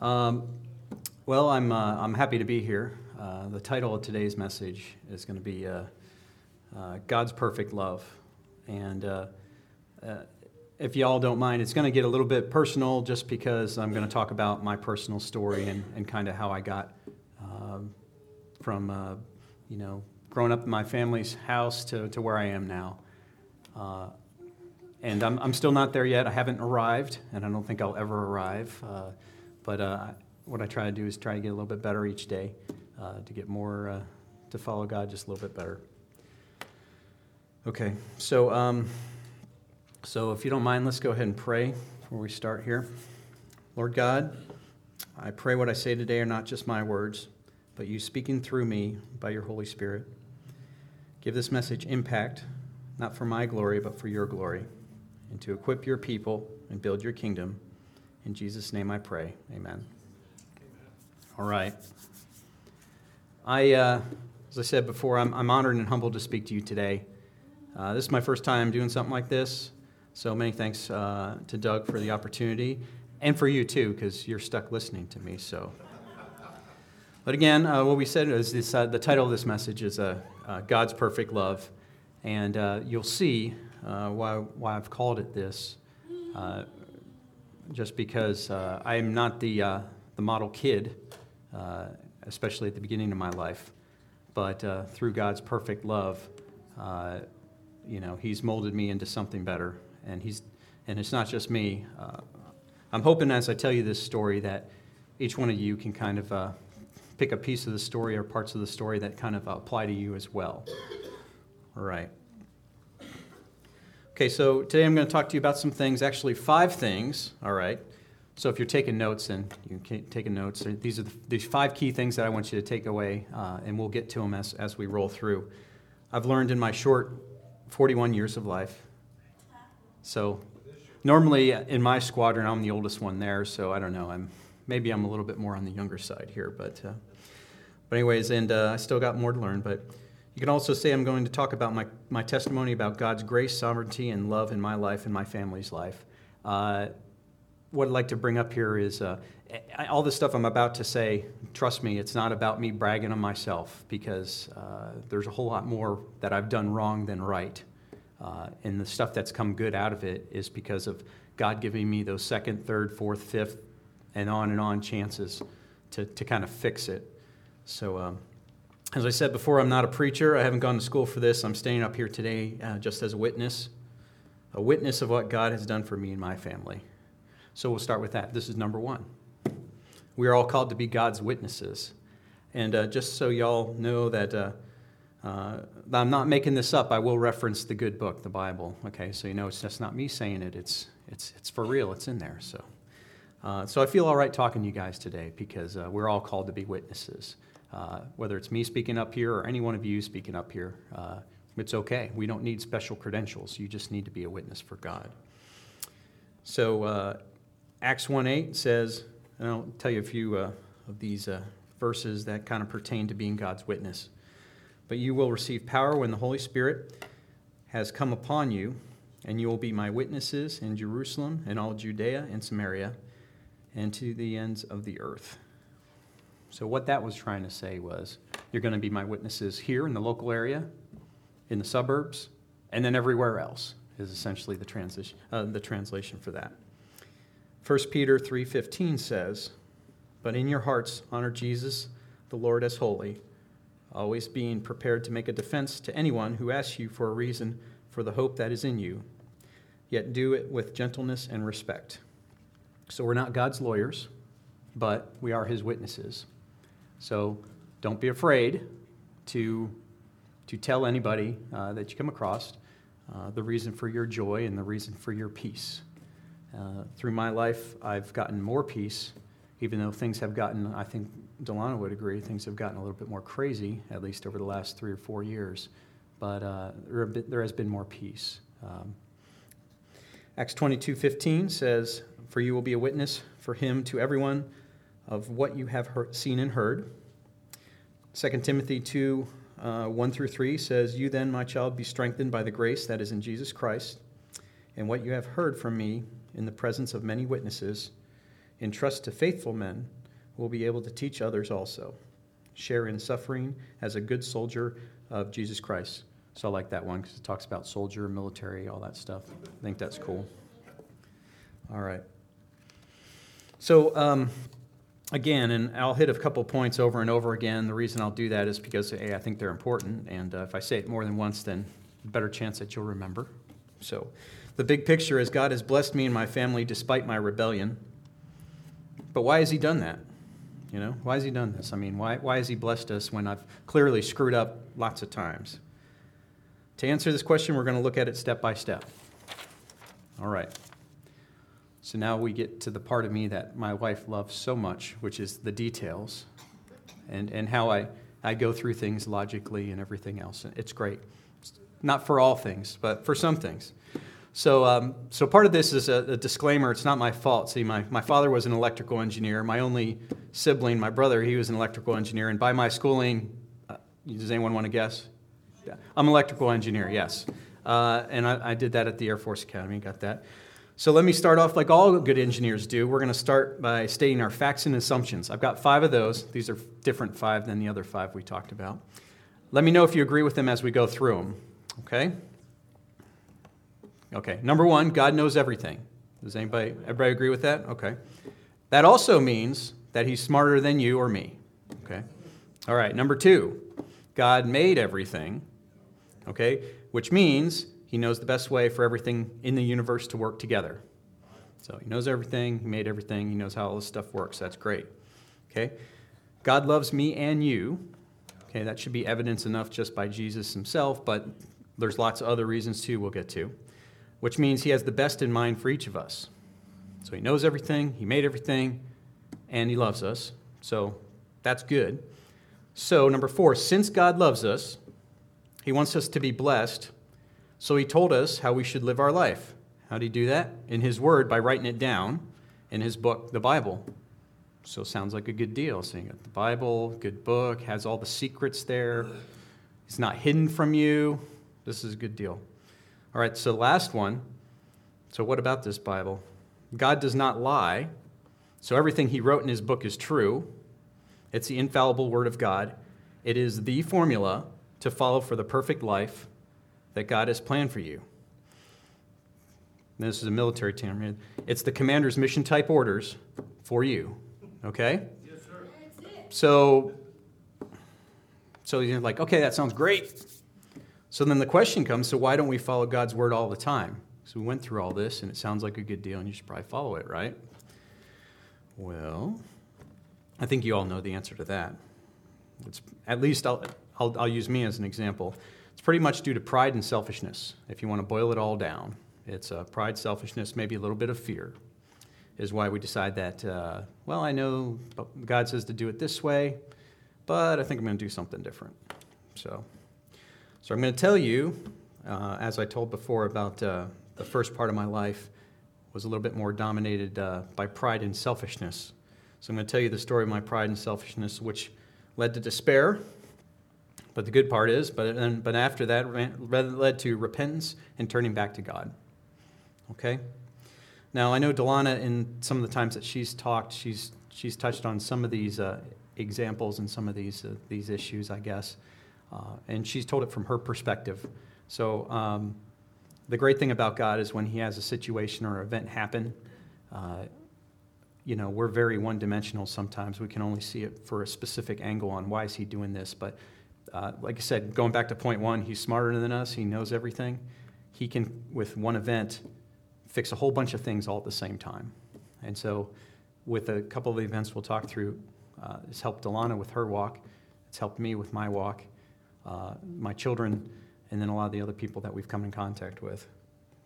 Um, well, I'm, uh, I'm happy to be here. Uh, the title of today's message is going to be uh, uh, God's Perfect Love. And uh, uh, if y'all don't mind, it's going to get a little bit personal just because I'm going to talk about my personal story and, and kind of how I got um, from, you know, growing up in my family's house to, to where I am now. And I'm, I'm still not there yet. I haven't arrived, and I don't think I'll ever arrive. But uh, what I try to do is try to get a little bit better each day uh, to get more, uh, to follow God just a little bit better. Okay, so, um, so if you don't mind, let's go ahead and pray before we start here. Lord God, I pray what I say today are not just my words, but you speaking through me by your Holy Spirit. Give this message impact, not for my glory, but for your glory and to equip your people and build your kingdom. In Jesus' name I pray. Amen. All right. I, uh, as I said before, I'm, I'm, honored and humbled to speak to you today. Uh, this is my first time doing something like this, so many thanks uh, to Doug for the opportunity, and for you too, because you're stuck listening to me. So, but again, uh, what we said is this: uh, the title of this message is uh, "God's Perfect Love," and you'll see why, why I've called it this. Uh, just because uh, I am not the, uh, the model kid, uh, especially at the beginning of my life, but through God's perfect love, you know, He's molded me into something better. And, he's, and it's not just me. I'm hoping as I tell you this story that each one of you can kind of pick a piece of the story or parts of the story that kind of apply to you as well. All right. Okay, so today I'm going to talk to you about some things, actually, five things, all right? So if you're taking notes, and you can take notes. These are the, these five key things that I want you to take away, uh, and we'll get to them as, as we roll through. I've learned in my short 41 years of life. So normally in my squadron, I'm the oldest one there, so I don't know. I'm maybe I'm a little bit more on the younger side here, but uh, but anyways, and uh, I still got more to learn, but. You can also say I'm going to talk about my, my testimony about God's grace, sovereignty, and love in my life and my family's life. Uh, what I'd like to bring up here is uh, all the stuff I'm about to say, trust me, it's not about me bragging on myself because uh, there's a whole lot more that I've done wrong than right. Uh, and the stuff that's come good out of it is because of God giving me those second, third, fourth, fifth, and on and on chances to, to kind of fix it. So, um, as I said before, I'm not a preacher. I haven't gone to school for this. I'm standing up here today uh, just as a witness, a witness of what God has done for me and my family. So we'll start with that. This is number one. We are all called to be God's witnesses. And uh, just so y'all know that uh, uh, I'm not making this up, I will reference the good book, the Bible. Okay, so you know it's just not me saying it, it's, it's, it's for real, it's in there. So, uh, so I feel all right talking to you guys today because uh, we're all called to be witnesses. Uh, whether it's me speaking up here or any one of you speaking up here, uh, it's okay. We don't need special credentials. You just need to be a witness for God. So uh, Acts 1.8 says, and I'll tell you a few uh, of these uh, verses that kind of pertain to being God's witness. But you will receive power when the Holy Spirit has come upon you, and you will be my witnesses in Jerusalem and all Judea and Samaria and to the ends of the earth. So, what that was trying to say was you're going to be my witnesses here in the local area, in the suburbs, and then everywhere else is essentially the, transition, uh, the translation for that. 1 Peter 3:15 says, "But in your hearts honor Jesus, the Lord as holy, always being prepared to make a defense to anyone who asks you for a reason for the hope that is in you, yet do it with gentleness and respect." So we're not God's lawyers, but we are his witnesses. So don't be afraid to, to tell anybody uh, that you come across uh, the reason for your joy and the reason for your peace. Uh, through my life, I've gotten more peace, even though things have gotten, I think Delana would agree, things have gotten a little bit more crazy, at least over the last three or four years. But uh, there, bit, there, has been more peace. Um, Acts 22 15 says, For you will be a witness for him to everyone of what you have heard, seen and heard. 2 Timothy 2 uh, 1 through 3 says, You then, my child, be strengthened by the grace that is in Jesus Christ, and what you have heard from me in the presence of many witnesses. entrust to faithful men who will be able to teach others also. Share in suffering as a good soldier of Jesus Christ. So I like that one because it talks about soldier, military, all that stuff. I think that's cool. All right. So, um, again, and I'll hit a couple points over and over again. The reason I'll do that is because A, I think they're important, and uh, if I say it more than once, then better chance that you'll remember. So, the big picture is God has blessed me and my family despite my rebellion. But why has He done that? You know, why has He done this? I mean, why, why has He blessed us when I've clearly screwed up lots of times? To answer this question, we're going to look at it step by step. All right. So now we get to the part of me that my wife loves so much, which is the details and, and how I, I go through things logically and everything else. It's great. Not for all things, but for some things. So, um, so part of this is a, a, disclaimer. It's not my fault. See, my, my father was an electrical engineer. My only sibling, my brother, he was an electrical engineer. And by my schooling, uh, does anyone want to guess? Yeah. I'm an electrical engineer, yes. Uh, and I, I, did that at the Air Force Academy, got that. So let me start off like all good engineers do. We're going to start by stating our facts and assumptions. I've got five of those. These are different five than the other five we talked about. Let me know if you agree with them as we go through them. Okay? Okay. Number one, God knows everything. Does anybody everybody agree with that? Okay. That also means that he's smarter than you or me. Okay. All right. Number two, God made everything. Okay, which means he knows the best way for everything in the universe to work together. So he knows everything, he made everything, he knows how all this stuff works. That's great. Okay? God loves me and you. Okay, that should be evidence enough just by Jesus himself, but there's lots of other reasons too we'll get to. Which means he has the best in mind for each of us. So he knows everything, he made everything, and he loves us. So that's good. So, number four, since God loves us, he wants us to be blessed so he told us how we should live our life. How did he do that? In his word, by writing it down in his book, the Bible. So sounds like a good deal. So you got the Bible, good book, has all the secrets there. It's not hidden from you. This is a good deal. All right, so last one. So what about this Bible? God does not lie. So everything he wrote in his book is true. It's the infallible word of God. It is the formula to follow for the perfect life that God has planned for you. This is a military term. It's the commander's mission type orders for you. Okay? Yes, sir. So, so you're like, okay, that sounds great. So then the question comes so why don't we follow God's word all the time? So we went through all this, and it sounds like a good deal, and you should probably follow it, right? Well, I think you all know the answer to that. It's, at least I'll, I'll, I'll use me as an example. It's pretty much due to pride and selfishness, if you want to boil it all down. It's uh, pride, selfishness, maybe a little bit of fear, is why we decide that, uh, well, I know God says to do it this way, but I think I'm going to do something different. So, so I'm going to tell you, uh, as I told before, about uh, the first part of my life was a little bit more dominated uh, by pride and selfishness. So I'm going to tell you the story of my pride and selfishness, which led to despair but the good part is, but, then, but after that led to repentance and turning back to God. Okay? Now, I know Delana, in some of the times that she's talked, she's, she's touched on some of these uh, examples and some of these, uh, these issues, I guess. Uh, and she's told it from her perspective. So, um, the great thing about God is when He has a situation or event happen, uh, you know, we're very one dimensional sometimes. We can only see it for a specific angle on why is He doing this. But uh, like I said, going back to point one, he's smarter than us. He knows everything. He can, with one event, fix a whole bunch of things all at the same time. And so, with a couple of events we'll talk through, uh, it's helped Delana with her walk. It's helped me with my walk, uh, my children, and then a lot of the other people that we've come in contact with.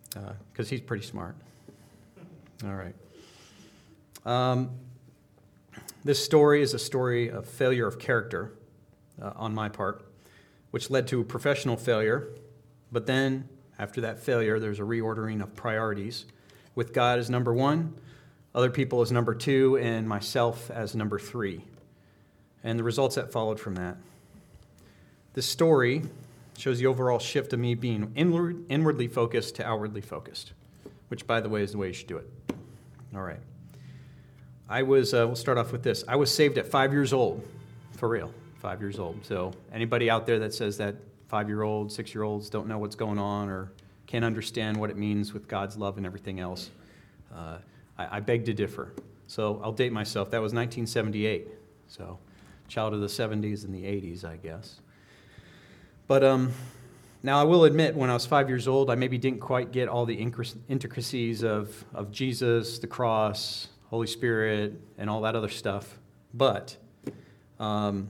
Because uh, he's pretty smart. All right. Um, this story is a story of failure of character uh, on my part, which led to a professional failure. But then, after that failure, there's a reordering of priorities with God as number one, other people as number two, and myself as number three. And the results that followed from that. This story shows the overall shift of me being inward, inwardly focused to outwardly focused, which, by the way, is the way you should do it. All right. I was, uh, we'll start off with this. I was saved at five years old, for real, five years old. So, anybody out there that says that five year olds, six year olds don't know what's going on or can't understand what it means with God's love and everything else, uh, I, I beg to differ. So, I'll date myself. That was 1978. So, child of the 70s and the 80s, I guess. But um, now, I will admit, when I was five years old, I maybe didn't quite get all the intricacies of, of Jesus, the cross, Holy Spirit, and all that other stuff. But um,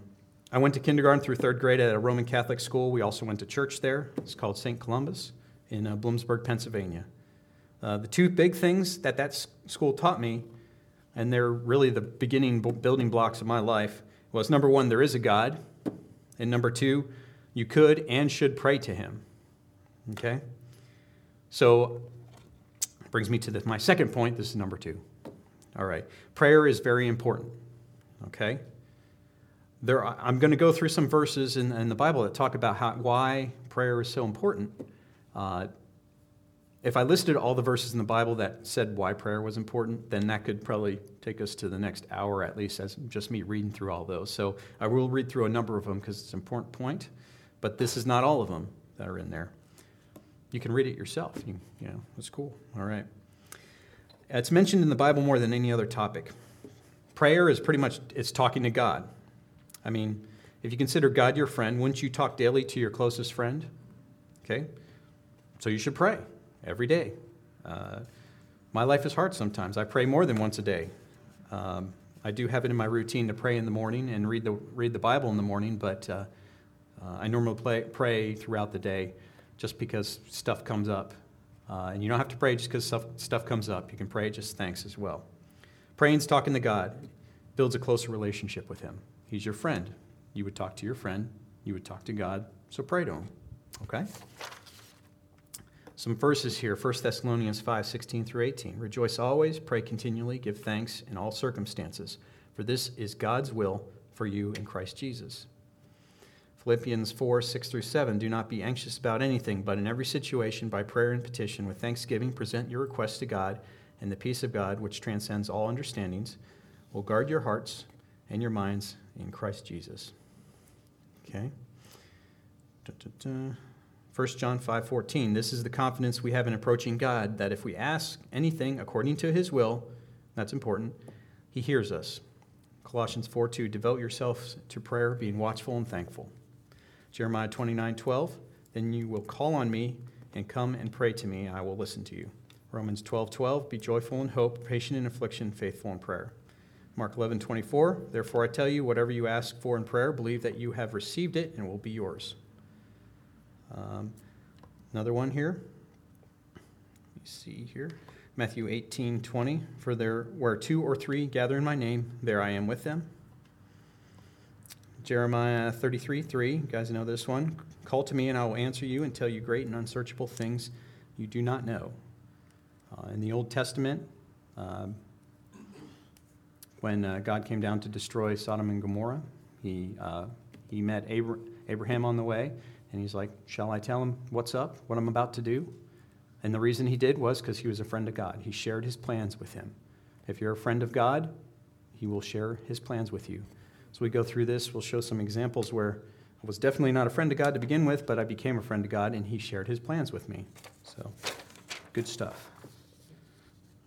I went to kindergarten through third grade at a Roman Catholic school. We also went to church there. It's called St. Columba's in uh, Bloomsburg, Pennsylvania. Uh, the two big things that that school taught me, and they're really the beginning building blocks of my life, was number one, there is a God, and number two, you could and should pray to him. Okay? So, brings me to the, my second point. This is number two. All right. Prayer is very important. Okay? There, I'm going to go through some verses in, in the Bible that talk about how, why prayer is so important. Uh, if I listed all the verses in the Bible that said why prayer was important, then that could probably take us to the next hour at least, as just me reading through all those. So I will read through a number of them because it's an important point but this is not all of them that are in there. You can read it yourself. You, you know, it's cool. All right. It's mentioned in the Bible more than any other topic. Prayer is pretty much it's talking to God. I mean, if you consider God your friend, wouldn't you talk daily to your closest friend? Okay, so you should pray every day. Uh, my life is hard sometimes. I pray more than once a day. Um, I do have it in my routine to pray in the morning and read the read the Bible in the morning, but uh, uh, I normally play, pray throughout the day just because stuff comes up. Uh, and you don't have to pray just because stuff, stuff comes up. You can pray just thanks as well. Praying's talking to God builds a closer relationship with Him. He's your friend. You would talk to your friend, you would talk to God, so pray to Him. Okay? Some verses here 1 Thessalonians 5 16 through 18. Rejoice always, pray continually, give thanks in all circumstances, for this is God's will for you in Christ Jesus. Philippians 4 6 through 7. Do not be anxious about anything, but in every situation, by prayer and petition, with thanksgiving, present your requests to God, and the peace of God, which transcends all understandings, will guard your hearts and your minds in Christ Jesus. Okay? Da, da, da. 1 John 5:14 This is the confidence we have in approaching God that if we ask anything according to his will that's important he hears us Colossians 4:2 Devote yourselves to prayer being watchful and thankful Jeremiah 29 12, then you will call on me and come and pray to me, and I will listen to you. Romans 12 12, be joyful in hope, patient in affliction, faithful in prayer. Mark 11 24, therefore I tell you, whatever you ask for in prayer, believe that you have received it and will be yours. Um, another one here. Let me see here. Matthew 18 20, for there where two or three gather in my name, there I am with them. Jeremiah 33 3, you guys know this one. Call to me, and I will answer you and tell you great and unsearchable things you do not know. Uh, in the Old Testament, uh, when uh, God came down to destroy Sodom and Gomorrah, he, uh, he met Abra- Abraham on the way, and he's like, Shall I tell him what's up, what I'm about to do? And the reason he did was because he was a friend of God. He shared his plans with him. If you're a friend of God, he will share his plans with you. So we go through this, we'll show some examples where I was definitely not a friend of God to begin with, but I became a friend of God and he shared his plans with me. So, good stuff.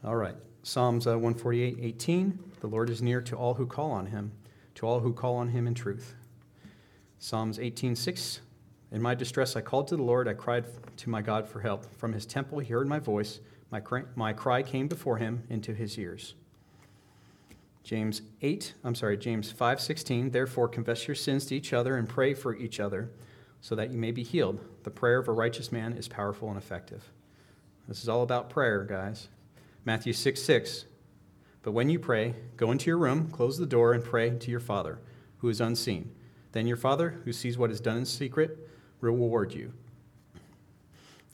All right. Psalms uh, 148 18. The Lord is near to all who call on him, to all who call on him in truth. Psalms 18 6. In my distress, I called to the Lord. I cried to my God for help. From his temple, he heard my voice. My cry, my cry came before him into his ears. James 8, I'm sorry, James 5:16, therefore confess your sins to each other and pray for each other so that you may be healed. The prayer of a righteous man is powerful and effective. This is all about prayer, guys. Matthew 6, 6. But when you pray, go into your room, close the door, and pray to your Father, who is unseen. Then your Father, who sees what is done in secret, will reward you.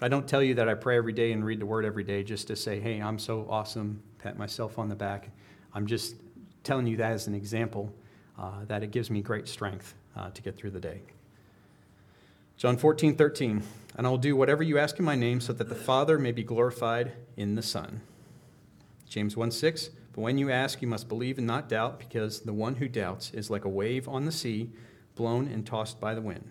I don't tell you that I pray every day and read the Word every day just to say, hey, I'm so awesome, pat myself on the back. I'm just telling you that as an example uh, that it gives me great strength uh, to get through the day. John 14, 13. And I'll do whatever you ask in my name so that the Father may be glorified in the Son. James 1 6. But when you ask, you must believe and not doubt, because the one who doubts is like a wave on the sea, blown and tossed by the wind.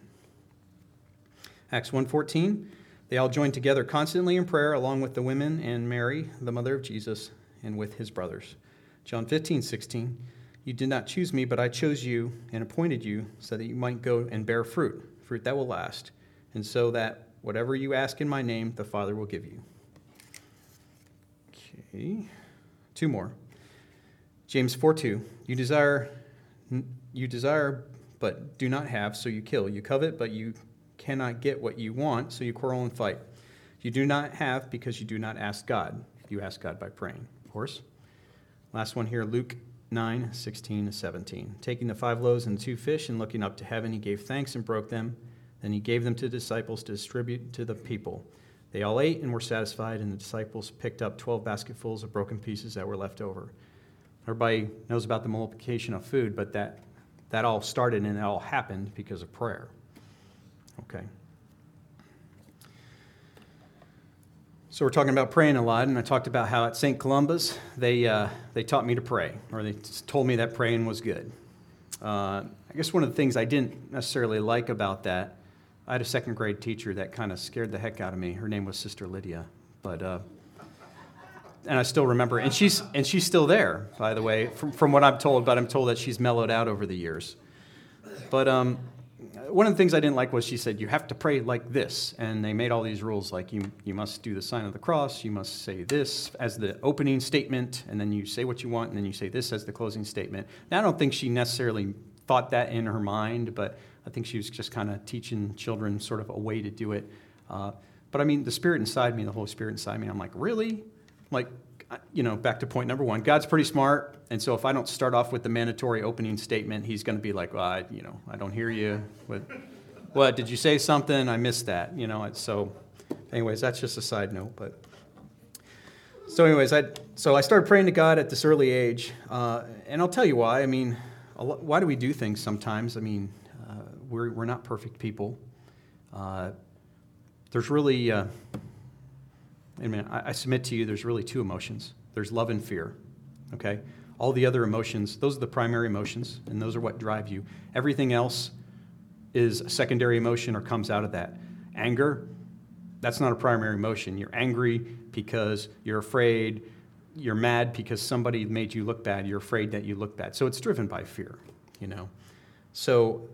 Acts 1:14 They all joined together constantly in prayer along with the women and Mary, the mother of Jesus, and with his brothers. John 15:16 You did not choose me, but I chose you and appointed you so that you might go and bear fruit, fruit that will last, and so that whatever you ask in my name, the Father will give you. Okay. Two more. James 4 2. You desire, you desire, but do not have, so you kill. You covet, but you cannot get what you want, so you quarrel and fight. You do not have because you do not ask God. You ask God by praying. Of course. Last one here, Luke 9, 16 17. Taking the five loaves and two fish and looking up to heaven, he gave thanks and broke them. Then he gave them to disciples to distribute to the people. They all ate and were satisfied, and the disciples picked up 12 basketfuls of broken pieces that were left over. Everybody knows about the multiplication of food, but that, that all started and it all happened because of prayer. Okay. So we're talking about praying a lot, and I talked about how at St. Columba's they, uh, they taught me to pray, or they told me that praying was good. Uh, I guess one of the things I didn't necessarily like about that, I had a second grade teacher that kind of scared the heck out of me. Her name was Sister Lydia, but uh, and I still remember. And she's and she's still there, by the way, from, from what I'm told. But I'm told that she's mellowed out over the years. But um, one of the things I didn't like was she said you have to pray like this, and they made all these rules like you you must do the sign of the cross, you must say this as the opening statement, and then you say what you want, and then you say this as the closing statement. Now I don't think she necessarily thought that in her mind, but I think she was just kind of teaching children sort of a way to do it. Uh, but I mean, the Spirit inside me, the Holy Spirit inside me, I'm like, really? like, you know, back to point number one, God's pretty smart, and so if I don't start off with the mandatory opening statement, He's going to be like, well, I, you know, I don't hear you. What, what did you say something? I missed that. You know, so, anyways, that's just a side note, but. So, anyways, I so I started praying to God at this early age, uh, and I'll tell you why. I mean, why do we do things sometimes? I mean, we're we're not perfect people. Uh, there's really uh, I mean, I, I submit to you there's really two emotions there's love and fear, okay? All the other emotions, those are the primary emotions, and those are what drive you. Everything else is a secondary emotion or comes out of that. Anger, that's not a primary emotion. You're angry because you're afraid, you're mad because somebody made you look bad, you're afraid that you look bad. So it's driven by fear, you know? So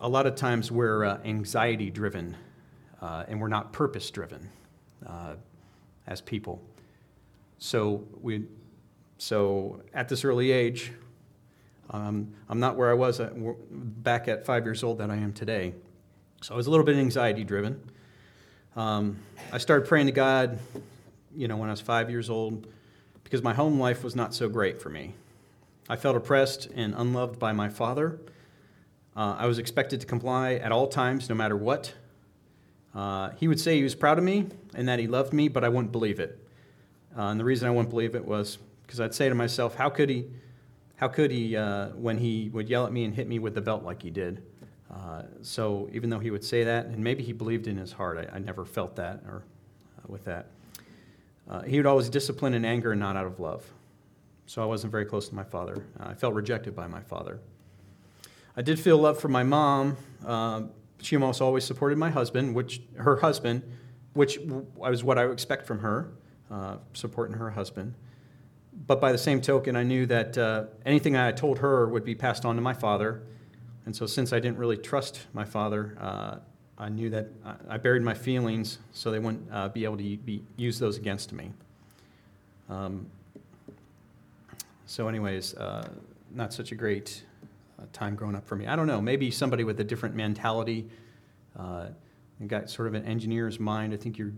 a lot of times we're uh, anxiety driven uh, and we're not purpose driven. Uh, as people. So we, so at this early age, um, I'm not where I was at, back at five years old that I am today. So I was a little bit anxiety driven. Um, I started praying to God, you know, when I was five years old, because my home life was not so great for me. I felt oppressed and unloved by my father. Uh, I was expected to comply at all times, no matter what. Uh, he would say he was proud of me and that he loved me, but I wouldn't believe it. Uh, and the reason I wouldn't believe it was because I'd say to myself, how could he, how could he, uh, when he would yell at me and hit me with the belt like he did? Uh, so even though he would say that, and maybe he believed in his heart, I, I never felt that or uh, with that. He would always discipline in anger and not out of love. So I wasn't very close to my father. I felt rejected by my father. I did feel love for my mom she almost always supported my husband, which her husband, which was what I would expect from her, uh, supporting her husband. But by the same token, I knew that uh, anything I told her would be passed on to my father. And so, since I didn't really trust my father, uh, I knew that I buried my feelings so they wouldn't uh, be able to be, use those against me. Um, so, anyways, uh, not such a great time growing up for me. I don't know, maybe somebody with a different mentality, uh, got sort of an engineer's mind. I think you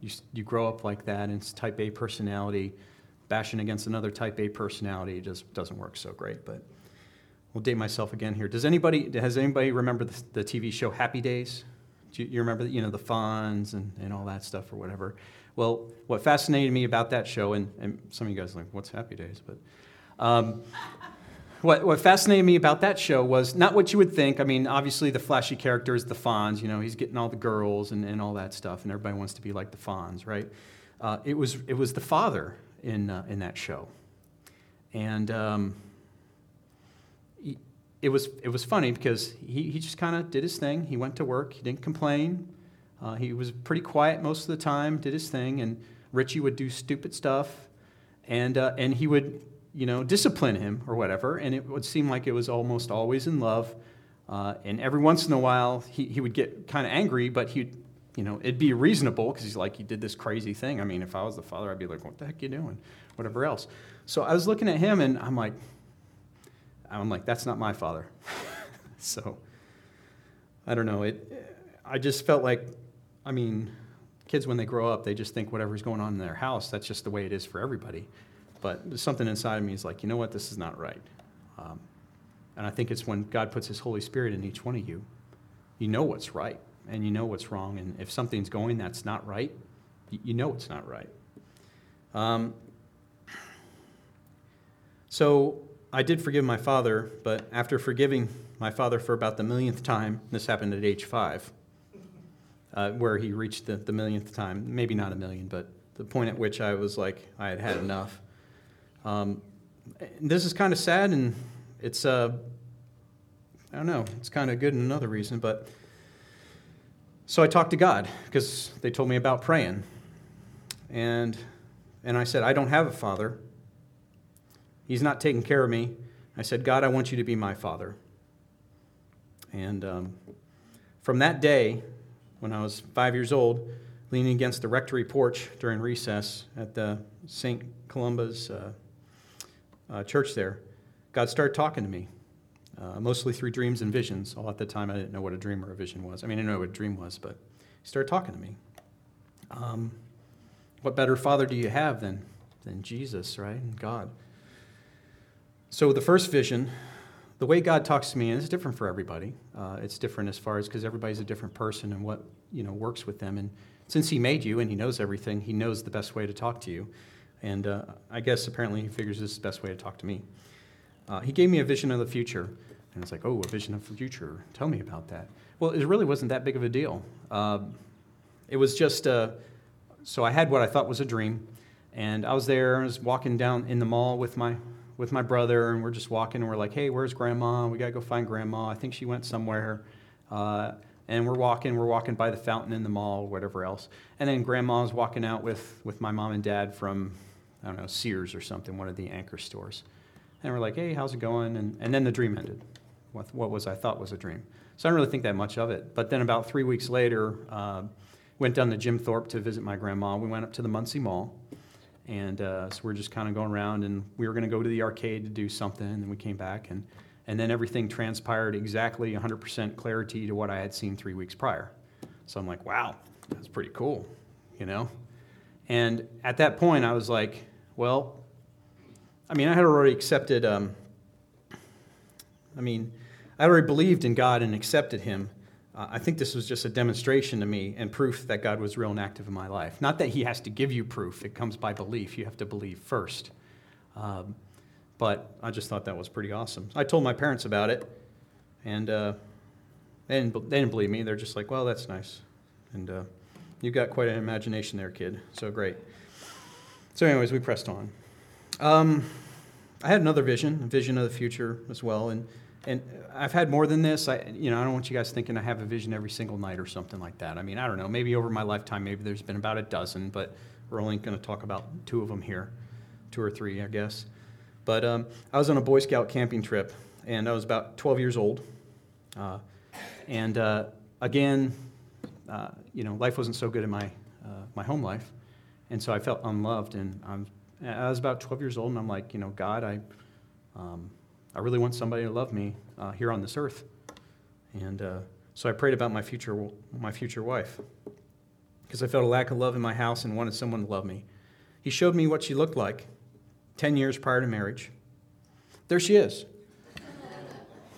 you, you grow up like that, and it's type A personality, bashing against another type A personality just doesn't work so great. But we'll date myself again here. Does anybody, has anybody remember the, the TV show Happy Days? Do you, you remember, you know, the Fonz and, and all that stuff or whatever? Well, what fascinated me about that show, and, and some of you guys are like, what's Happy Days? But um, what, what fascinated me about that show was not what you would think. I mean, obviously, the flashy character is the Fonz. You know, he's getting all the girls and, and all that stuff, and everybody wants to be like the Fonz, right? Uh, it, was, it was the father in, uh, in that show. And um, he, it, was, it was funny because he, he just kind of did his thing. He went to work, he didn't complain. Uh, he was pretty quiet most of the time, did his thing, and Richie would do stupid stuff, and, uh, and he would, you know, discipline him or whatever, and it would seem like it was almost always in love. Uh, and every once in a while, he, he would get kind of angry, but he'd, you know, it'd be reasonable because he's like, he did this crazy thing. I mean, if I was the father, I'd be like, what the heck you doing? Whatever else. So I was looking at him, and I'm like, I'm like, that's not my father. so I don't know. It, I just felt like, I mean, kids when they grow up, they just think whatever's going on in their house, that's just the way it is for everybody. But something inside of me is like, you know what, this is not right. Um, and I think it's when God puts His Holy Spirit in each one of you, you know what's right and you know what's wrong. And if something's going that's not right, you know it's not right. Um, so I did forgive my father, but after forgiving my father for about the millionth time, this happened at age five, uh, where he reached the, the millionth time, maybe not a million, but the point at which I was like, I had had enough. Um, this is kind of sad, and it's, uh, I don't know, it's kind of good in another reason, but so I talked to God because they told me about praying. And, and I said, I don't have a father. He's not taking care of me. I said, God, I want you to be my father. And um, from that day, when I was five years old, leaning against the rectory porch during recess at the St. Columba's uh, uh, church there, God started talking to me, uh, mostly through dreams and visions. All at the time, I didn't know what a dream or a vision was. I mean, I didn't know what a dream was, but He started talking to me. Um, what better father do you have than, than Jesus, right? And God. So, the first vision, the way God talks to me is different for everybody. Uh, it's different as far as because everybody's a different person and what you know works with them. And since He made you and He knows everything, He knows the best way to talk to you. And uh, I guess apparently He figures this is the best way to talk to me. Uh, he gave me a vision of the future. And it's like, oh, a vision of the future. Tell me about that. Well, it really wasn't that big of a deal. Uh, it was just, uh, so I had what I thought was a dream. And I was there, I was walking down in the mall with my with my brother, and we're just walking, and we're like, hey, where's grandma? We got to go find grandma. I think she went somewhere. Uh, and we're walking, we're walking by the fountain in the mall, whatever else. And then grandma's walking out with, with my mom and dad from, I don't know, Sears or something, one of the anchor stores. And we're like, hey, how's it going? And, and then the dream ended. What, what was I thought was a dream. So I don't really think that much of it. But then about three weeks later, uh, went down to Jim Thorpe to visit my grandma. We went up to the Muncie Mall. And uh, so we're just kind of going around, and we were going to go to the arcade to do something, and then we came back, and, and then everything transpired exactly 100% clarity to what I had seen three weeks prior. So I'm like, wow, that's pretty cool, you know? And at that point, I was like, well, I mean, I had already accepted, um, I mean, I already believed in God and accepted Him. Uh, I think this was just a demonstration to me and proof that God was real and active in my life. Not that He has to give you proof, it comes by belief. You have to believe first. Um, but I just thought that was pretty awesome. I told my parents about it, and uh, they, didn't, they didn't believe me. They're just like, well, that's nice. And uh, you've got quite an imagination there, kid. So great. So, anyways, we pressed on. Um, I had another vision, a vision of the future as well, and and I've had more than this. I, you know, I don't want you guys thinking I have a vision every single night or something like that. I mean, I don't know. Maybe over my lifetime, maybe there's been about a dozen, but we're only going to talk about two of them here, two or three, I guess. But um, I was on a Boy Scout camping trip, and I was about 12 years old. Uh, and uh, again, uh, you know, life wasn't so good in my uh, my home life, and so I felt unloved. And I'm, I was about 12 years old, and I'm like, you know, God, I. Um, I really want somebody to love me uh, here on this earth. And uh, so I prayed about my future, my future wife because I felt a lack of love in my house and wanted someone to love me. He showed me what she looked like 10 years prior to marriage. There she is.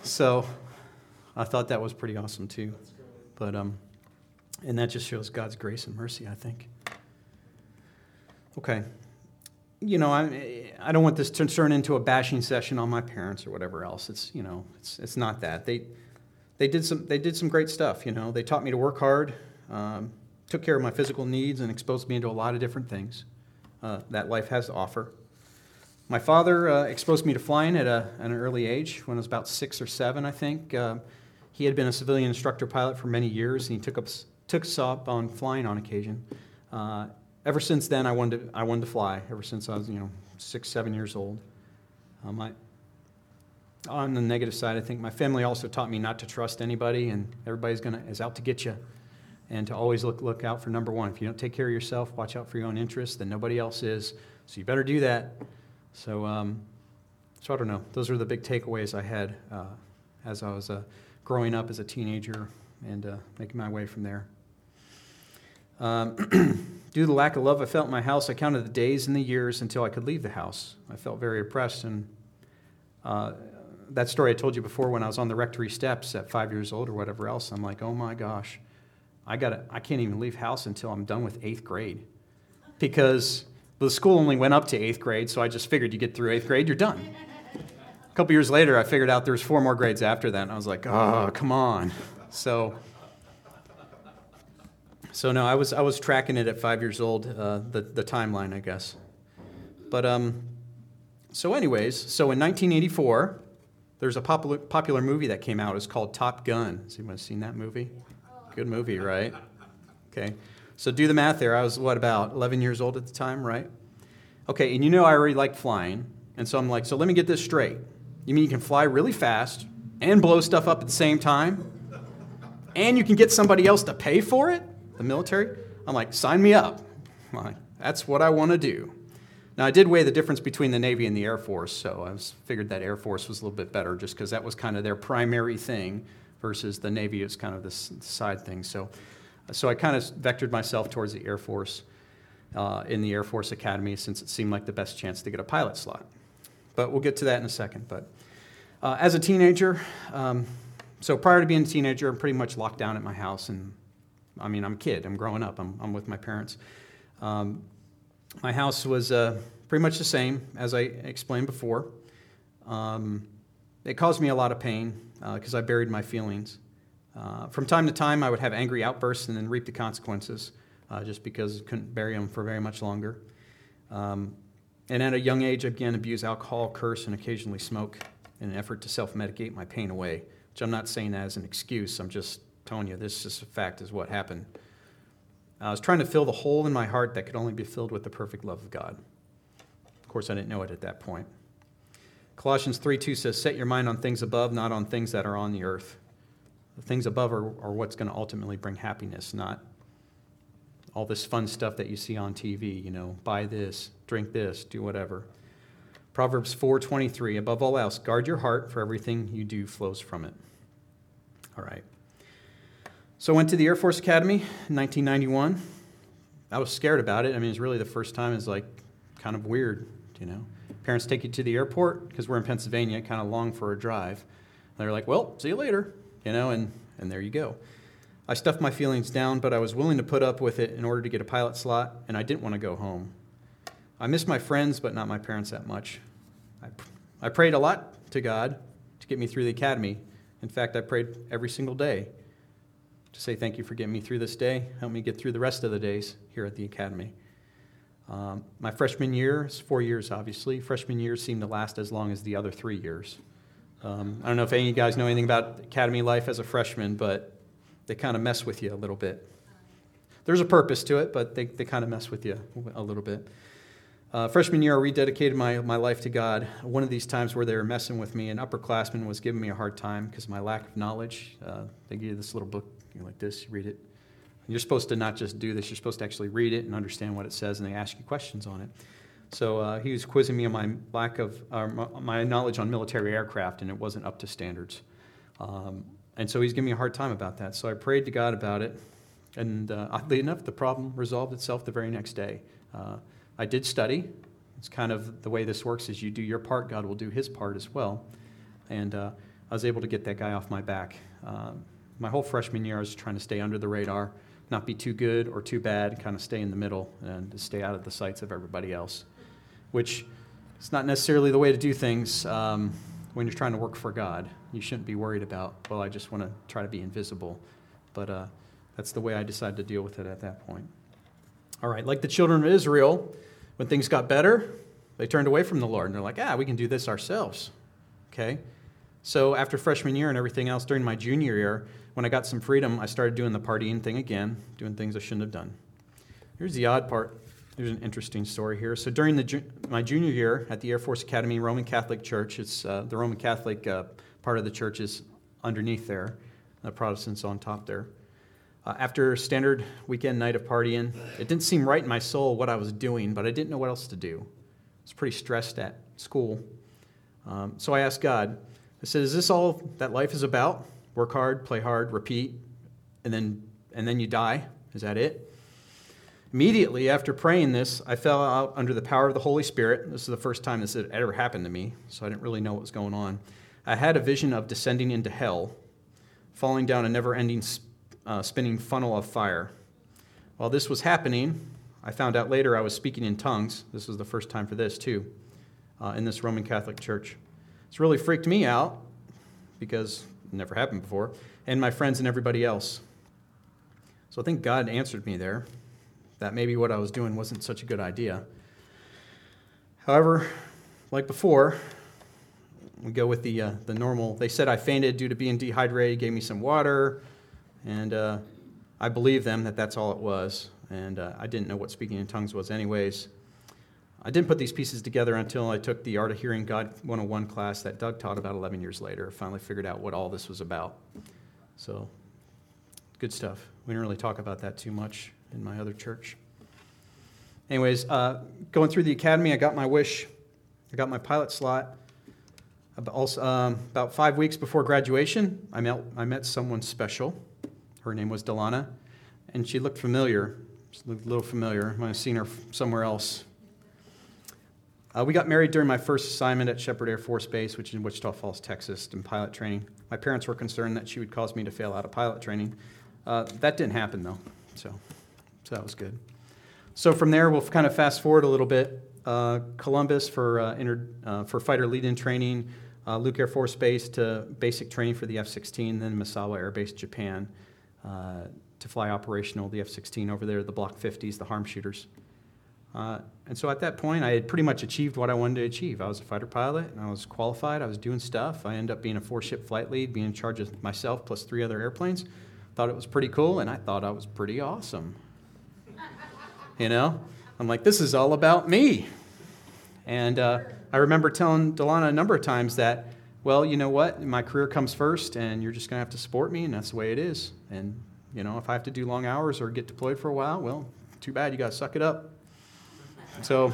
so I thought that was pretty awesome too. But, um, and that just shows God's grace and mercy, I think. Okay you know, I, I don't want this to turn into a bashing session on my parents or whatever else. It's, you know, it's, it's not that. They, they, did some, they did some great stuff, you know. They taught me to work hard, um, took care of my physical needs, and exposed me to a lot of different things uh, that life has to offer. my father uh, exposed me to flying at, a, at, an early age when I was about six or seven, I think. Uh, he had been a civilian instructor pilot for many years, and he took, up, took us up on flying on occasion. Uh, ever since then, I wanted, to, I wanted to fly, ever since I was, you know, six, seven years old. Um, I, on the negative side, I think my family also taught me not to trust anybody, and everybody's gonna is out to get you, and to always look look out for number one. If you don't take care of yourself, watch out for your own interests, then nobody else is. So you better do that. So, um, so I don't know. Those are the big takeaways I had uh, as I was uh, growing up as a teenager and uh, making my way from there. Um, due to the lack of love I felt in my house, I counted the days and the years until I could leave the house. I felt very oppressed and uh, that story I told you before when I was on the rectory steps at five years old or whatever else, I'm like, oh my gosh, I gotta, I can't even leave house until I'm done with eighth grade. Because the school only went up to eighth grade, so I just figured you get through eighth grade, you're done. A couple years later, I figured out there was four more grades after that, and I was like, oh, come on. So, so no, I was, I was tracking it at five years old, uh, the, the timeline, I guess. But, um, so anyways, so in 1984, there's a popular, popular movie that came out. It's called Top Gun. Has anyone seen that movie? Good movie, right? Okay. So do the math there. I was, what, about 11 years old at the time, right? Okay, and you know I already like flying. And so I'm like, so let me get this straight. You mean you can fly really fast and blow stuff up at the same time? And you can get somebody else to pay for it? The military? I'm like, sign me up. Like, That's what I want to do. Now, I did weigh the difference between the Navy and the Air Force, so I was, figured that Air Force was a little bit better just because that was kind of their primary thing versus the Navy is kind of this side thing. So, so I kind of vectored myself towards the Air Force uh, in the Air Force Academy since it seemed like the best chance to get a pilot slot. But we'll get to that in a second. But uh, as a teenager, um, so prior to being a teenager, I'm pretty much locked down at my house. And I mean, I'm a kid, I'm growing up, I'm, I'm with my parents. Um, my house was uh, pretty much the same as I explained before. Um, it caused me a lot of pain because uh, I buried my feelings. Uh, from time to time, I would have angry outbursts and then reap the consequences uh, just because I couldn't bury them for very much longer. Um, and at a young age, I began to abuse alcohol, curse, and occasionally smoke in an effort to self medicate my pain away, which I'm not saying that as an excuse. I'm just you this is a fact, is what happened. I was trying to fill the hole in my heart that could only be filled with the perfect love of God. Of course, I didn't know it at that point. Colossians 3 2 says, Set your mind on things above, not on things that are on the earth. The things above are, are what's going to ultimately bring happiness, not all this fun stuff that you see on TV, you know, buy this, drink this, do whatever. Proverbs 4:23 Above all else guard your heart for everything you do flows from it. All right. So I went to the Air Force Academy in 1991. I was scared about it. I mean, it's really the first time. It's like kind of weird, you know. Parents take you to the airport because we're in Pennsylvania, kind of long for a drive. They're like, "Well, see you later," you know, and and there you go. I stuffed my feelings down, but I was willing to put up with it in order to get a pilot slot, and I didn't want to go home. I missed my friends, but not my parents that much. I, I prayed a lot to God to get me through the academy. In fact, I prayed every single day to say thank you for getting me through this day. Help me get through the rest of the days here at the academy. Um, my freshman year is four years, obviously. Freshman year seemed to last as long as the other three years. Um, I don't know if any of you guys know anything about academy life as a freshman, but they kind of mess with you a little bit. There's a purpose to it, but they, they kind of mess with you a little bit. Uh, freshman year, I rededicated my, my life to God. One of these times where they were messing with me, an upperclassman was giving me a hard time because of my lack of knowledge. Uh, they give you this little book you like this, you read it. You're supposed to not just do this, you're supposed to actually read it and understand what it says, and they ask you questions on it. So uh, he was quizzing me on my lack of uh, my knowledge on military aircraft, and it wasn't up to standards. Um, and so he's giving me a hard time about that. So I prayed to God about it, and uh, oddly enough, the problem resolved itself the very next day. Uh, I did study. It's kind of the way this works: is you do your part, God will do His part as well. And uh, I was able to get that guy off my back. Um, my whole freshman year, I was trying to stay under the radar, not be too good or too bad, kind of stay in the middle and stay out of the sights of everybody else, which is not necessarily the way to do things um, when you're trying to work for God. You shouldn't be worried about, well, I just want to try to be invisible. But uh, that's the way I decided to deal with it at that point. All right, like the children of Israel, when things got better, They turned away from the Lord and they're like, ah, we can do this ourselves. Okay? So after freshman year and everything else, during my junior year, when I got some freedom, I started doing the partying thing again, doing things I shouldn't have done. Here's the odd part. There's an interesting story here. So during the, my junior year at the Air Force Academy Roman Catholic Church, it's uh, the Roman Catholic uh, part of the church is underneath there, the Protestants on top there. Uh, after standard weekend night of partying, it didn't seem right in my soul what I was doing, but I didn't know what else to do. I was pretty stressed at school. Um, so I asked God, I said, Is this all that life is about? Work hard, play hard, repeat, and then, and then you die? Is that it? Immediately after praying this, I fell out under the power of the Holy Spirit. This is the first time this had ever happened to me, so I didn't really know what was going on. I had a vision of descending into hell, falling down a never ending uh, spinning funnel of fire. While this was happening, I found out later I was speaking in tongues. This was the first time for this, too, uh, in this Roman Catholic church. It's really freaked me out because never happened before, and my friends and everybody else. So I think God answered me there that maybe what I was doing wasn't such a good idea. However, like before, we go with the, uh, the normal. They said I fainted due to being dehydrated, gave me some water, and uh, I believe them that that's all it was. And uh, I didn't know what speaking in tongues was, anyways. I didn't put these pieces together until I took the Art of Hearing God 101 class that Doug taught about 11 years later. Finally figured out what all this was about. So, good stuff. We didn't really talk about that too much in my other church. Anyways, uh, going through the academy, I got my wish. I got my pilot slot. About, also, um, about five weeks before graduation, I met, I met someone special. Her name was Delana, and she looked familiar. She looked a little familiar. I might have seen her somewhere else. Uh, we got married during my first assignment at Sheppard Air Force Base, which is in Wichita Falls, Texas, in pilot training. My parents were concerned that she would cause me to fail out of pilot training. Uh, that didn't happen, though, so, so that was good. So from there, we'll kind of fast forward a little bit. Uh, Columbus for, uh, inter, uh, for fighter lead in training, uh, Luke Air Force Base to basic training for the F 16, then Misawa Air Base, Japan. To fly operational, the F 16 over there, the Block 50s, the harm shooters. Uh, and so at that point, I had pretty much achieved what I wanted to achieve. I was a fighter pilot, and I was qualified, I was doing stuff. I ended up being a four ship flight lead, being in charge of myself plus three other airplanes. Thought it was pretty cool, and I thought I was pretty awesome. you know? I'm like, this is all about me. And uh, I remember telling Delana a number of times that well, you know what? My career comes first, and you're just going to have to support me, and that's the way it is. And, you know, if I have to do long hours or get deployed for a while, well, too bad. You got to suck it up. So,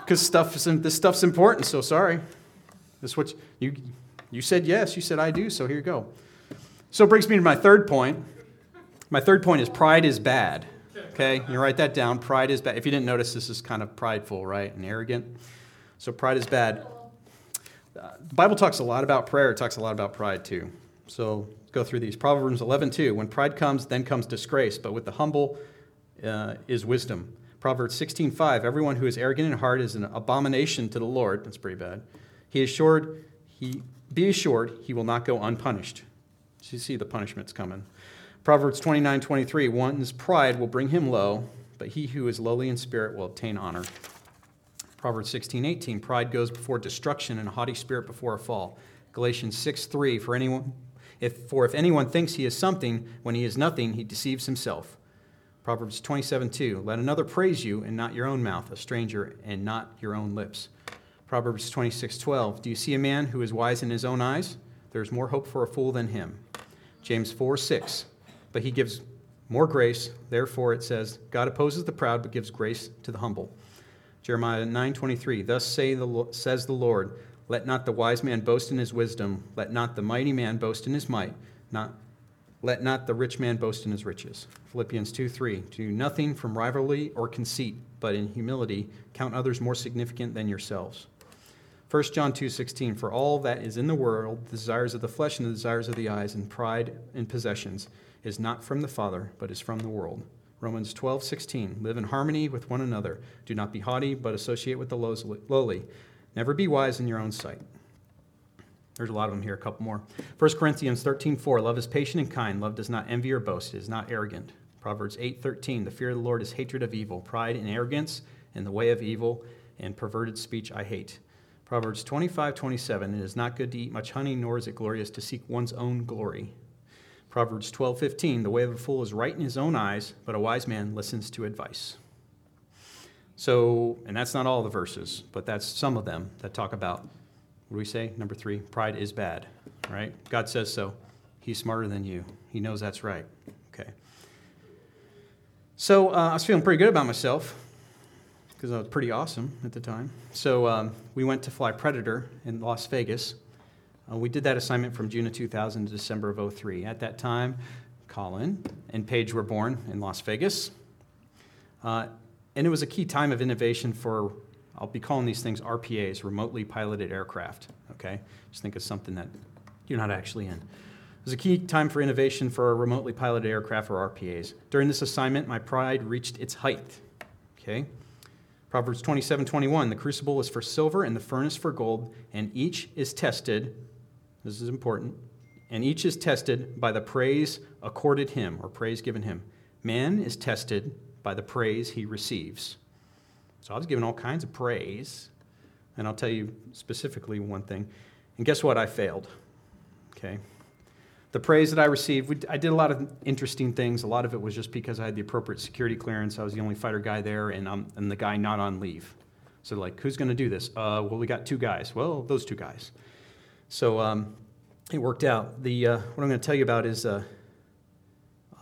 because stuff is, this stuff's important, so sorry. That's what you, you said yes. You said I do, so here you go. So it brings me to my third point. My third point is pride is bad. Okay, you write that down. Pride is bad. If you didn't notice, this is kind of prideful, right? And arrogant. So pride is bad the Bible talks a lot about prayer. It talks a lot about pride too. So go through these. Proverbs 11, 2. When pride comes, then comes disgrace, but with the humble uh, is wisdom. Proverbs 16:5, Everyone who is arrogant in heart is an abomination to the Lord. That's pretty bad. He assured, he, be assured he will not go unpunished. So you see the punishment's coming. Proverbs 29, 23. One's pride will bring him low, but he who is lowly in spirit will obtain honor. Proverbs 16, 18, pride goes before destruction and a haughty spirit before a fall. Galatians 6, 3, for anyone, if, for if anyone thinks he is something when he is nothing, he deceives himself. Proverbs 27, 2, let another praise you and not your own mouth, a stranger and not your own lips. Proverbs 26, 12, do you see a man who is wise in his own eyes? There is more hope for a fool than him. James 4, 6, but he gives more grace. Therefore, it says, God opposes the proud, but gives grace to the humble. Jeremiah 9:23 Thus say the, says the Lord, let not the wise man boast in his wisdom, let not the mighty man boast in his might, not let not the rich man boast in his riches. Philippians 2:3 Do nothing from rivalry or conceit, but in humility count others more significant than yourselves. 1 John 2:16 For all that is in the world, the desires of the flesh and the desires of the eyes and pride in possessions is not from the Father, but is from the world. Romans 12, 16. Live in harmony with one another. Do not be haughty, but associate with the lowly. Never be wise in your own sight. There's a lot of them here, a couple more. 1 Corinthians 13, 4. Love is patient and kind. Love does not envy or boast. It is not arrogant. Proverbs 8, 13. The fear of the Lord is hatred of evil. Pride and arrogance and the way of evil and perverted speech I hate. Proverbs 25, 27, it is not good to eat much honey, nor is it glorious to seek one's own glory. Proverbs 12, 15, the way of a fool is right in his own eyes, but a wise man listens to advice. So, and that's not all the verses, but that's some of them that talk about, what do we say? Number three, pride is bad, right? God says so. He's smarter than you. He knows that's right. Okay. So uh, I was feeling pretty good about myself because I was pretty awesome at the time. So um, we went to fly Predator in Las Vegas. Uh, we did that assignment from June of 2000 to December of 03. At that time, Colin and Paige were born in Las Vegas. Uh, and it was a key time of innovation for, I'll be calling these things RPAs, remotely piloted aircraft. Okay? Just think of something that you're not actually in. It was a key time for innovation for remotely piloted aircraft or RPAs. During this assignment, my pride reached its height. Okay? Proverbs 27 21, the crucible is for silver and the furnace for gold, and each is tested. This is important. And each is tested by the praise accorded him, or praise given him. Man is tested by the praise he receives. So I was given all kinds of praise, and I'll tell you specifically one thing. And guess what? I failed. Okay? The praise that I received, I did a lot of interesting things. A lot of it was just because I had the appropriate security clearance. I was the only fighter guy there, and, I'm, and the guy not on leave. So, like, who's going to do this? Uh, well, we got two guys. Well, those two guys. So um, it worked out. The, uh, what I'm going to tell you about is uh,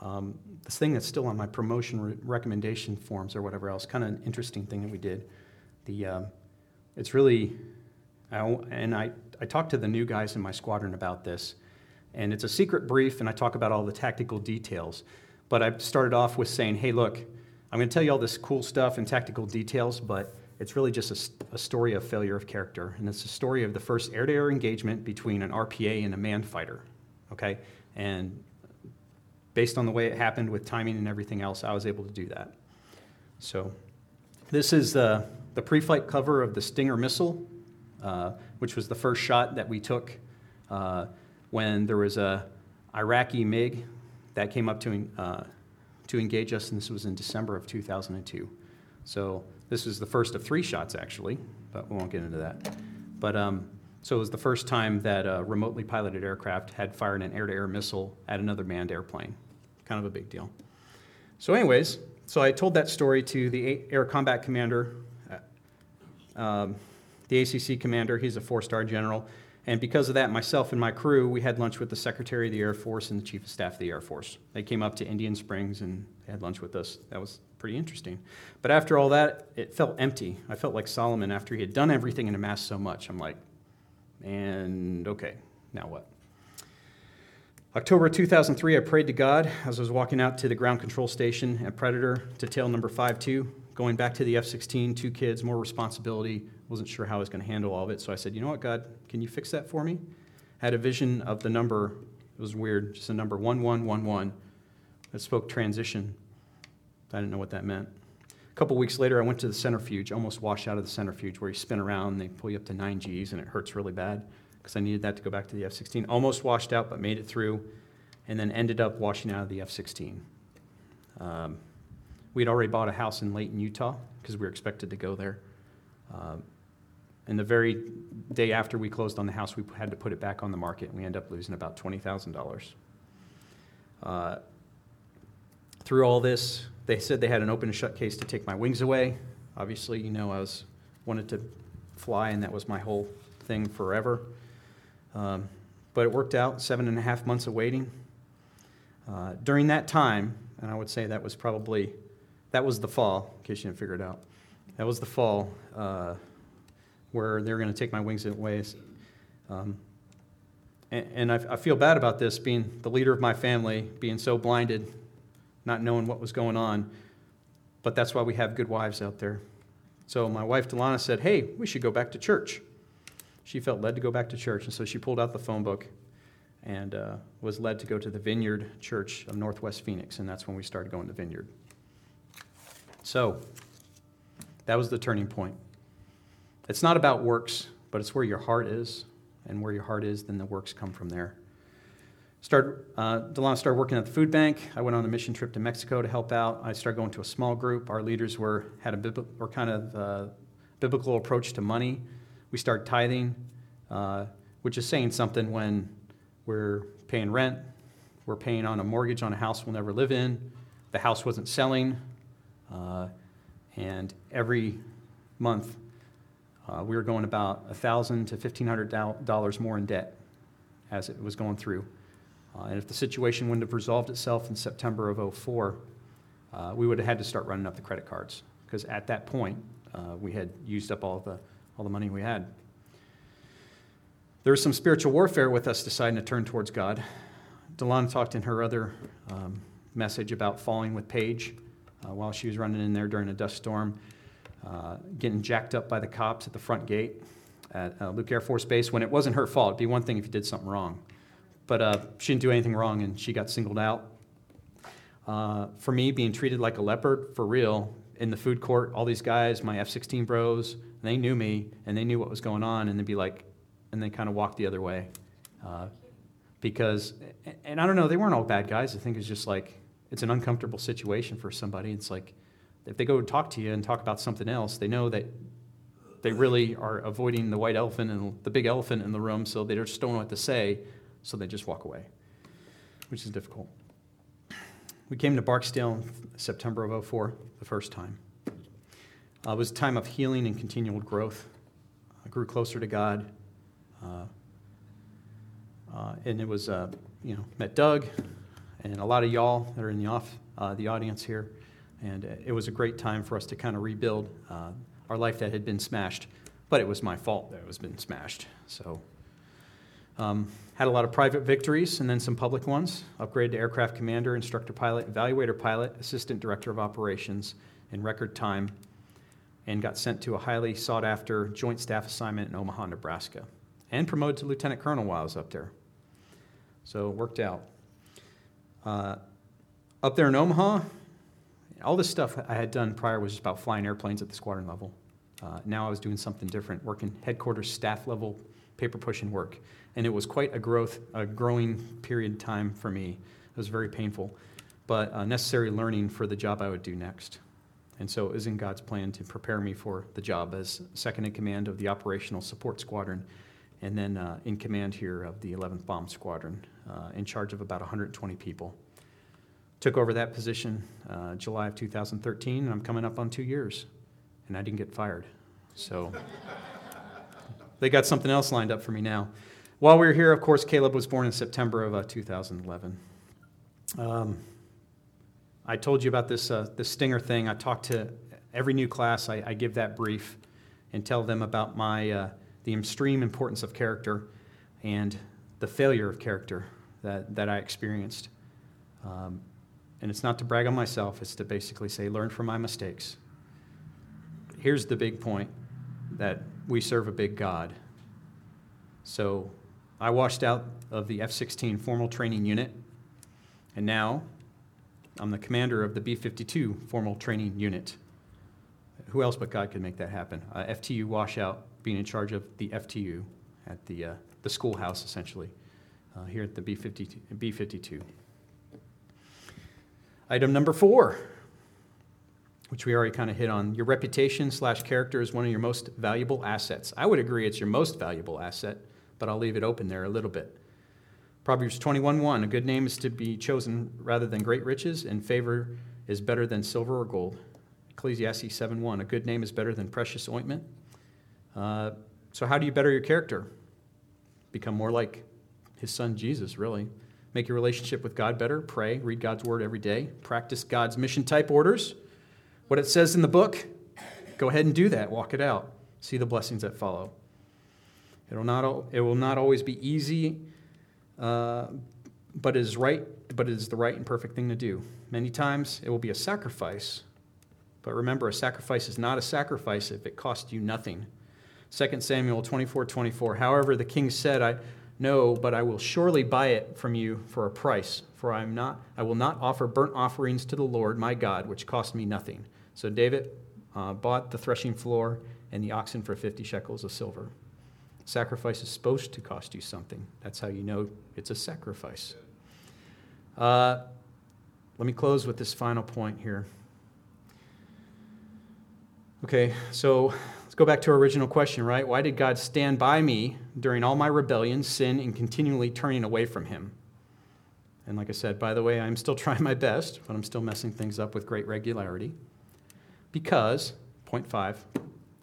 um, this thing that's still on my promotion re- recommendation forms or whatever else, kind of an interesting thing that we did. The, um, it's really, I, and I, I talked to the new guys in my squadron about this, and it's a secret brief, and I talk about all the tactical details. But I started off with saying, hey, look, I'm going to tell you all this cool stuff and tactical details, but it's really just a, a story of failure of character. And it's a story of the first air to air engagement between an RPA and a manned fighter. Okay? And based on the way it happened with timing and everything else, I was able to do that. So, this is the, the pre flight cover of the Stinger missile, uh, which was the first shot that we took uh, when there was a Iraqi MiG that came up to, uh, to engage us, and this was in December of 2002. So, this is the first of three shots, actually, but we won't get into that. But um, so it was the first time that a remotely piloted aircraft had fired an air to air missile at another manned airplane kind of a big deal. So, anyways, so I told that story to the Air Combat Commander, uh, um, the ACC commander. He's a four star general. And because of that, myself and my crew, we had lunch with the Secretary of the Air Force and the Chief of Staff of the Air Force. They came up to Indian Springs and had lunch with us. That was pretty interesting. But after all that, it felt empty. I felt like Solomon after he had done everything and amassed so much. I'm like, and okay, now what? October 2003, I prayed to God as I was walking out to the ground control station at Predator to tail number 52, going back to the F 16, two kids, more responsibility. Wasn't sure how I was going to handle all of it. So I said, You know what, God, can you fix that for me? Had a vision of the number, it was weird, just a number 1111 that spoke transition. I didn't know what that meant. A couple weeks later, I went to the centrifuge, almost washed out of the centrifuge where you spin around, they pull you up to 9 Gs, and it hurts really bad because I needed that to go back to the F 16. Almost washed out, but made it through, and then ended up washing out of the F 16. Um, we had already bought a house in Layton, Utah, because we were expected to go there. Uh, and the very day after we closed on the house, we had to put it back on the market, and we ended up losing about $20,000. Uh, through all this, they said they had an open and shut case to take my wings away. Obviously, you know, I was wanted to fly, and that was my whole thing forever. Um, but it worked out, seven and a half months of waiting. Uh, during that time, and I would say that was probably, that was the fall, in case you didn't figure it out. That was the fall uh, where they were going to take my wings away. Um, and, and I, I feel bad about this, being the leader of my family, being so blinded, not knowing what was going on. But that's why we have good wives out there. So my wife Delana said, Hey, we should go back to church she felt led to go back to church, and so she pulled out the phone book and uh, was led to go to the Vineyard Church of Northwest Phoenix, and that's when we started going to Vineyard. So, that was the turning point. It's not about works, but it's where your heart is, and where your heart is, then the works come from there. Start, uh, Delana started working at the food bank. I went on a mission trip to Mexico to help out. I started going to a small group. Our leaders were had a bit, were kind of uh, biblical approach to money. We start tithing, uh, which is saying something when we're paying rent, we're paying on a mortgage on a house we'll never live in, the house wasn't selling, uh, and every month uh, we were going about 1,000 to $1,500 more in debt as it was going through. Uh, and if the situation wouldn't have resolved itself in September of 04, uh, we would have had to start running up the credit cards because at that point uh, we had used up all the, all the money we had. There was some spiritual warfare with us deciding to turn towards God. Delana talked in her other um, message about falling with Paige uh, while she was running in there during a dust storm, uh, getting jacked up by the cops at the front gate at uh, Luke Air Force Base when it wasn't her fault. It'd be one thing if you did something wrong. But uh, she didn't do anything wrong and she got singled out. Uh, for me, being treated like a leopard, for real, in the food court, all these guys, my F 16 bros, they knew me and they knew what was going on, and they'd be like, and they kind of walk the other way. Uh, because, and I don't know, they weren't all bad guys. I think it's just like, it's an uncomfortable situation for somebody. It's like, if they go talk to you and talk about something else, they know that they really are avoiding the white elephant and the big elephant in the room, so they just don't know what to say, so they just walk away, which is difficult. We came to Barksdale in September of 04, the first time. Uh, it was a time of healing and continual growth. I grew closer to God. Uh, uh, and it was, uh, you know, met Doug and a lot of y'all that are in the off uh, the audience here, and it was a great time for us to kind of rebuild uh, our life that had been smashed. But it was my fault that it was been smashed. So, um, had a lot of private victories and then some public ones. Upgraded to aircraft commander, instructor pilot, evaluator pilot, assistant director of operations in record time, and got sent to a highly sought after joint staff assignment in Omaha, Nebraska, and promoted to lieutenant colonel while I was up there. So it worked out. Uh, up there in Omaha, all this stuff I had done prior was just about flying airplanes at the squadron level. Uh, now I was doing something different, working headquarters staff level paper pushing work. And it was quite a growth, a growing period time for me. It was very painful, but uh, necessary learning for the job I would do next. And so it was in God's plan to prepare me for the job as second in command of the operational support squadron and then uh, in command here of the 11th Bomb Squadron, uh, in charge of about 120 people. Took over that position uh, July of 2013, and I'm coming up on two years, and I didn't get fired. So they got something else lined up for me now. While we were here, of course, Caleb was born in September of uh, 2011. Um, I told you about this, uh, this stinger thing. I talk to every new class, I, I give that brief and tell them about my uh, the extreme importance of character and the failure of character that, that I experienced. Um, and it's not to brag on myself, it's to basically say, learn from my mistakes. Here's the big point that we serve a big God. So I washed out of the F 16 formal training unit, and now I'm the commander of the B 52 formal training unit. Who else but God could make that happen? Uh, FTU washout being in charge of the FTU at the, uh, the schoolhouse, essentially, uh, here at the B52, B52. Item number four, which we already kind of hit on. Your reputation slash character is one of your most valuable assets. I would agree it's your most valuable asset, but I'll leave it open there a little bit. Proverbs 21:1, a good name is to be chosen rather than great riches, and favor is better than silver or gold. Ecclesiastes 7:1, a good name is better than precious ointment, uh, so, how do you better your character? Become more like his son Jesus, really. Make your relationship with God better. Pray, read God's word every day. Practice God's mission type orders. What it says in the book, go ahead and do that. Walk it out. See the blessings that follow. It will not, it will not always be easy, uh, but it is right. But it is the right and perfect thing to do. Many times it will be a sacrifice, but remember, a sacrifice is not a sacrifice if it costs you nothing. 2 Samuel 24 24. However, the king said, I know, but I will surely buy it from you for a price, for I am not I will not offer burnt offerings to the Lord my God, which cost me nothing. So David uh, bought the threshing floor and the oxen for 50 shekels of silver. Sacrifice is supposed to cost you something. That's how you know it's a sacrifice. Uh, let me close with this final point here. Okay, so Let's go back to our original question, right? Why did God stand by me during all my rebellion, sin, and continually turning away from Him? And like I said, by the way, I'm still trying my best, but I'm still messing things up with great regularity. Because, point five,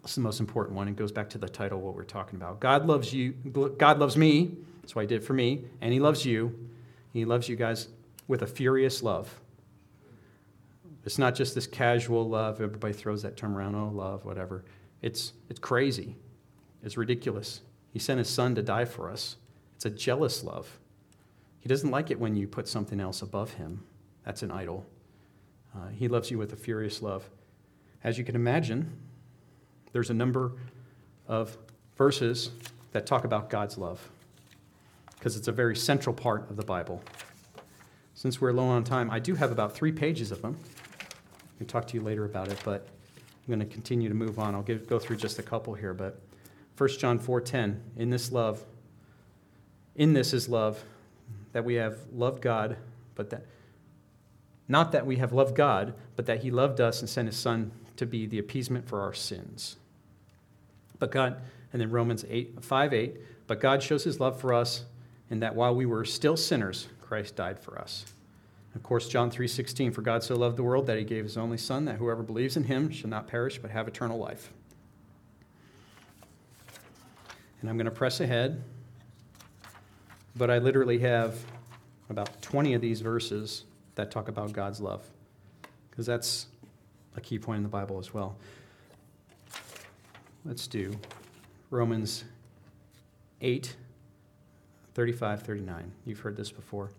is the most important one. It goes back to the title, what we're talking about. God loves you. God loves me. That's what He did for me. And He loves you. He loves you guys with a furious love. It's not just this casual love. Everybody throws that term around, oh, love, whatever. It's, it's crazy. It's ridiculous. He sent his son to die for us. It's a jealous love. He doesn't like it when you put something else above him. That's an idol. Uh, he loves you with a furious love. As you can imagine, there's a number of verses that talk about God's love because it's a very central part of the Bible. Since we're low on time, I do have about three pages of them. I can talk to you later about it, but I'm going to continue to move on. I'll give, go through just a couple here, but 1 John 4:10, in this love, in this is love, that we have loved God, but that not that we have loved God, but that he loved us and sent his son to be the appeasement for our sins. But God, and then Romans 8, 5 8, but God shows his love for us in that while we were still sinners, Christ died for us. Of course, John 3:16, for God so loved the world that he gave his only son that whoever believes in him shall not perish but have eternal life. And I'm going to press ahead, but I literally have about 20 of these verses that talk about God's love because that's a key point in the Bible as well. Let's do Romans 8 35 39. You've heard this before.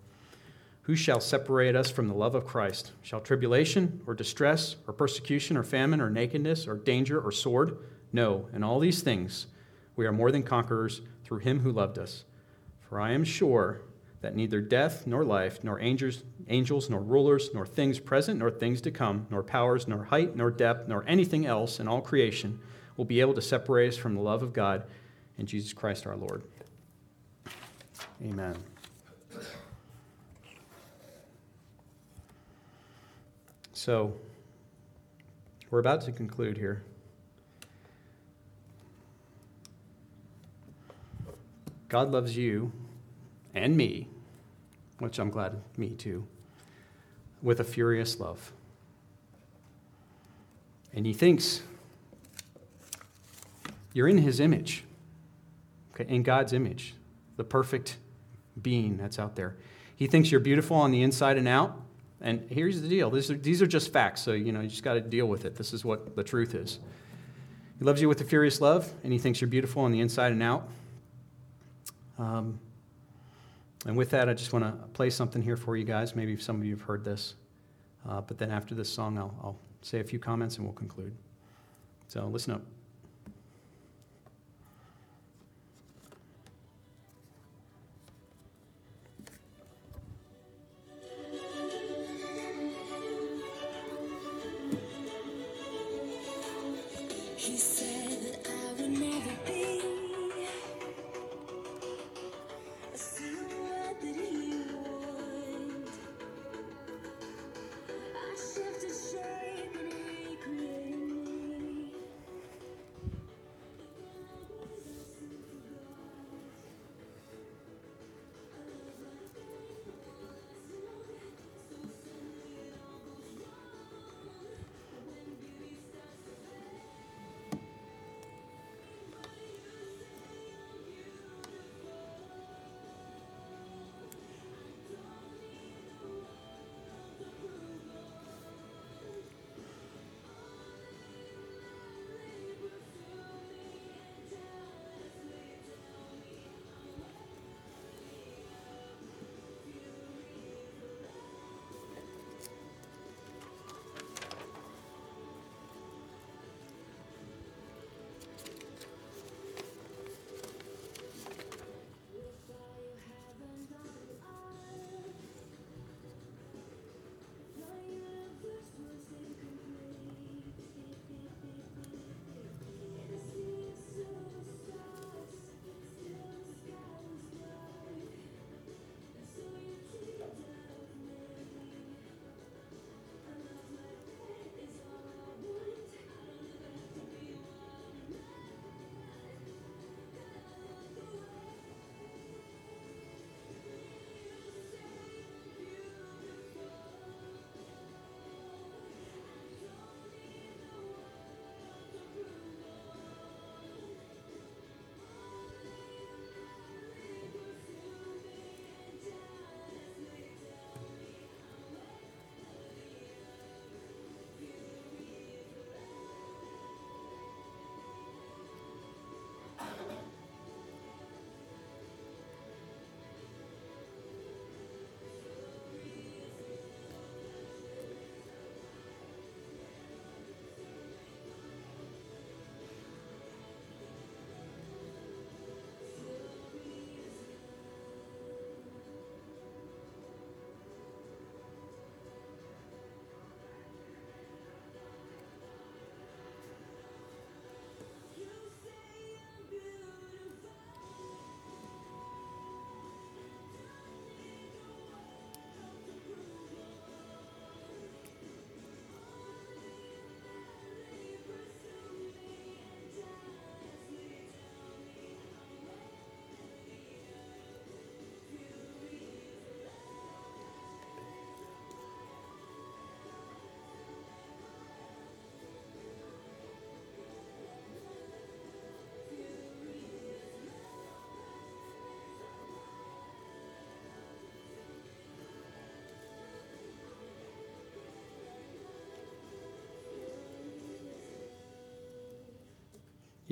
Who shall separate us from the love of Christ? Shall tribulation, or distress, or persecution, or famine, or nakedness, or danger, or sword? No, in all these things we are more than conquerors through him who loved us. For I am sure that neither death, nor life, nor angels, angels, nor rulers, nor things present, nor things to come, nor powers, nor height, nor depth, nor anything else in all creation will be able to separate us from the love of God in Jesus Christ our Lord. Amen. So, we're about to conclude here. God loves you and me, which I'm glad me too, with a furious love. And he thinks you're in his image, okay, in God's image, the perfect being that's out there. He thinks you're beautiful on the inside and out. And here's the deal these are, these are just facts, so you know, you just got to deal with it. This is what the truth is. He loves you with a furious love, and he thinks you're beautiful on the inside and out. Um, and with that, I just want to play something here for you guys. Maybe some of you have heard this. Uh, but then after this song, I'll, I'll say a few comments and we'll conclude. So listen up.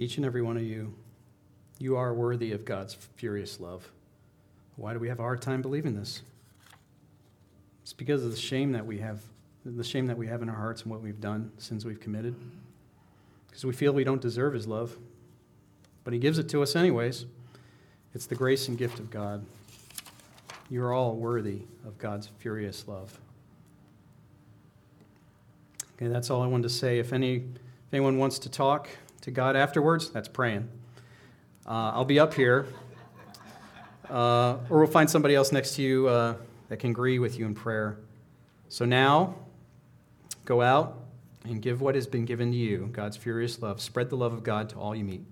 Each and every one of you, you are worthy of God's furious love. Why do we have a hard time believing this? It's because of the shame that we have, the shame that we have in our hearts and what we've done, sins we've committed. Because we feel we don't deserve His love. But He gives it to us anyways. It's the grace and gift of God. You're all worthy of God's furious love. Okay, that's all I wanted to say. If, any, if anyone wants to talk to God afterwards, that's praying. Uh, I'll be up here. Uh, or we'll find somebody else next to you uh, that can agree with you in prayer. So now, go out and give what has been given to you God's furious love. Spread the love of God to all you meet.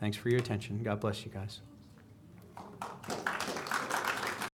Thanks for your attention. God bless you guys.